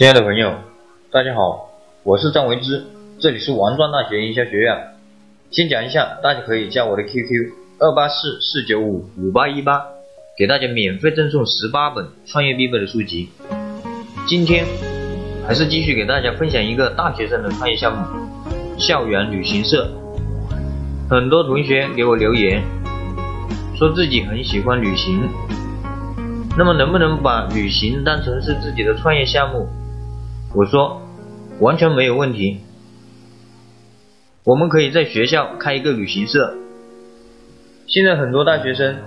亲爱的朋友，大家好，我是张维之，这里是王庄大学营销学院。先讲一下，大家可以加我的 QQ 二八四四九五五八一八，给大家免费赠送十八本创业必备的书籍。今天还是继续给大家分享一个大学生的创业项目——校园旅行社。很多同学给我留言，说自己很喜欢旅行，那么能不能把旅行当成是自己的创业项目？我说，完全没有问题。我们可以在学校开一个旅行社。现在很多大学生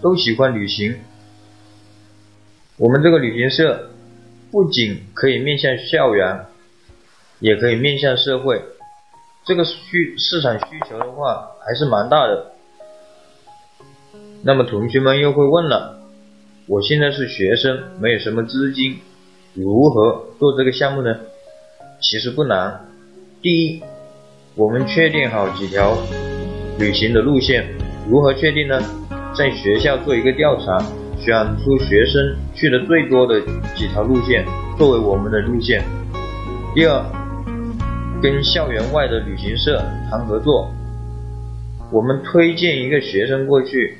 都喜欢旅行，我们这个旅行社不仅可以面向校园，也可以面向社会。这个需市场需求的话还是蛮大的。那么同学们又会问了，我现在是学生，没有什么资金。如何做这个项目呢？其实不难。第一，我们确定好几条旅行的路线。如何确定呢？在学校做一个调查，选出学生去的最多的几条路线作为我们的路线。第二，跟校园外的旅行社谈合作，我们推荐一个学生过去，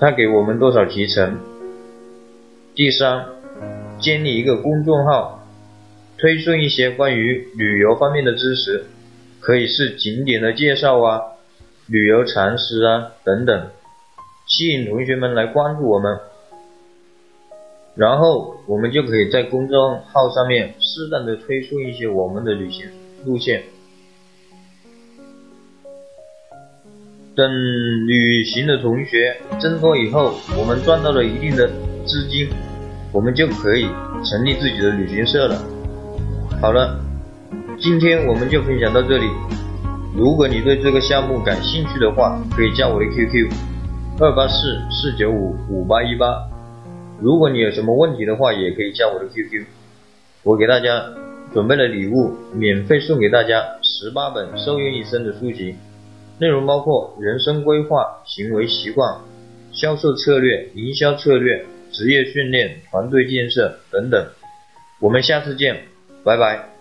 他给我们多少提成？第三，建立一个公众号，推送一些关于旅游方面的知识，可以是景点的介绍啊，旅游常识啊等等，吸引同学们来关注我们。然后我们就可以在公众号上面适当的推送一些我们的旅行路线。等旅行的同学增多以后，我们赚到了一定的资金。我们就可以成立自己的旅行社了。好了，今天我们就分享到这里。如果你对这个项目感兴趣的话，可以加我的 QQ 二八四四九五五八一八。如果你有什么问题的话，也可以加我的 QQ。我给大家准备了礼物，免费送给大家十八本受用一生的书籍，内容包括人生规划、行为习惯、销售策略、营销策略。职业训练、团队建设等等，我们下次见，拜拜。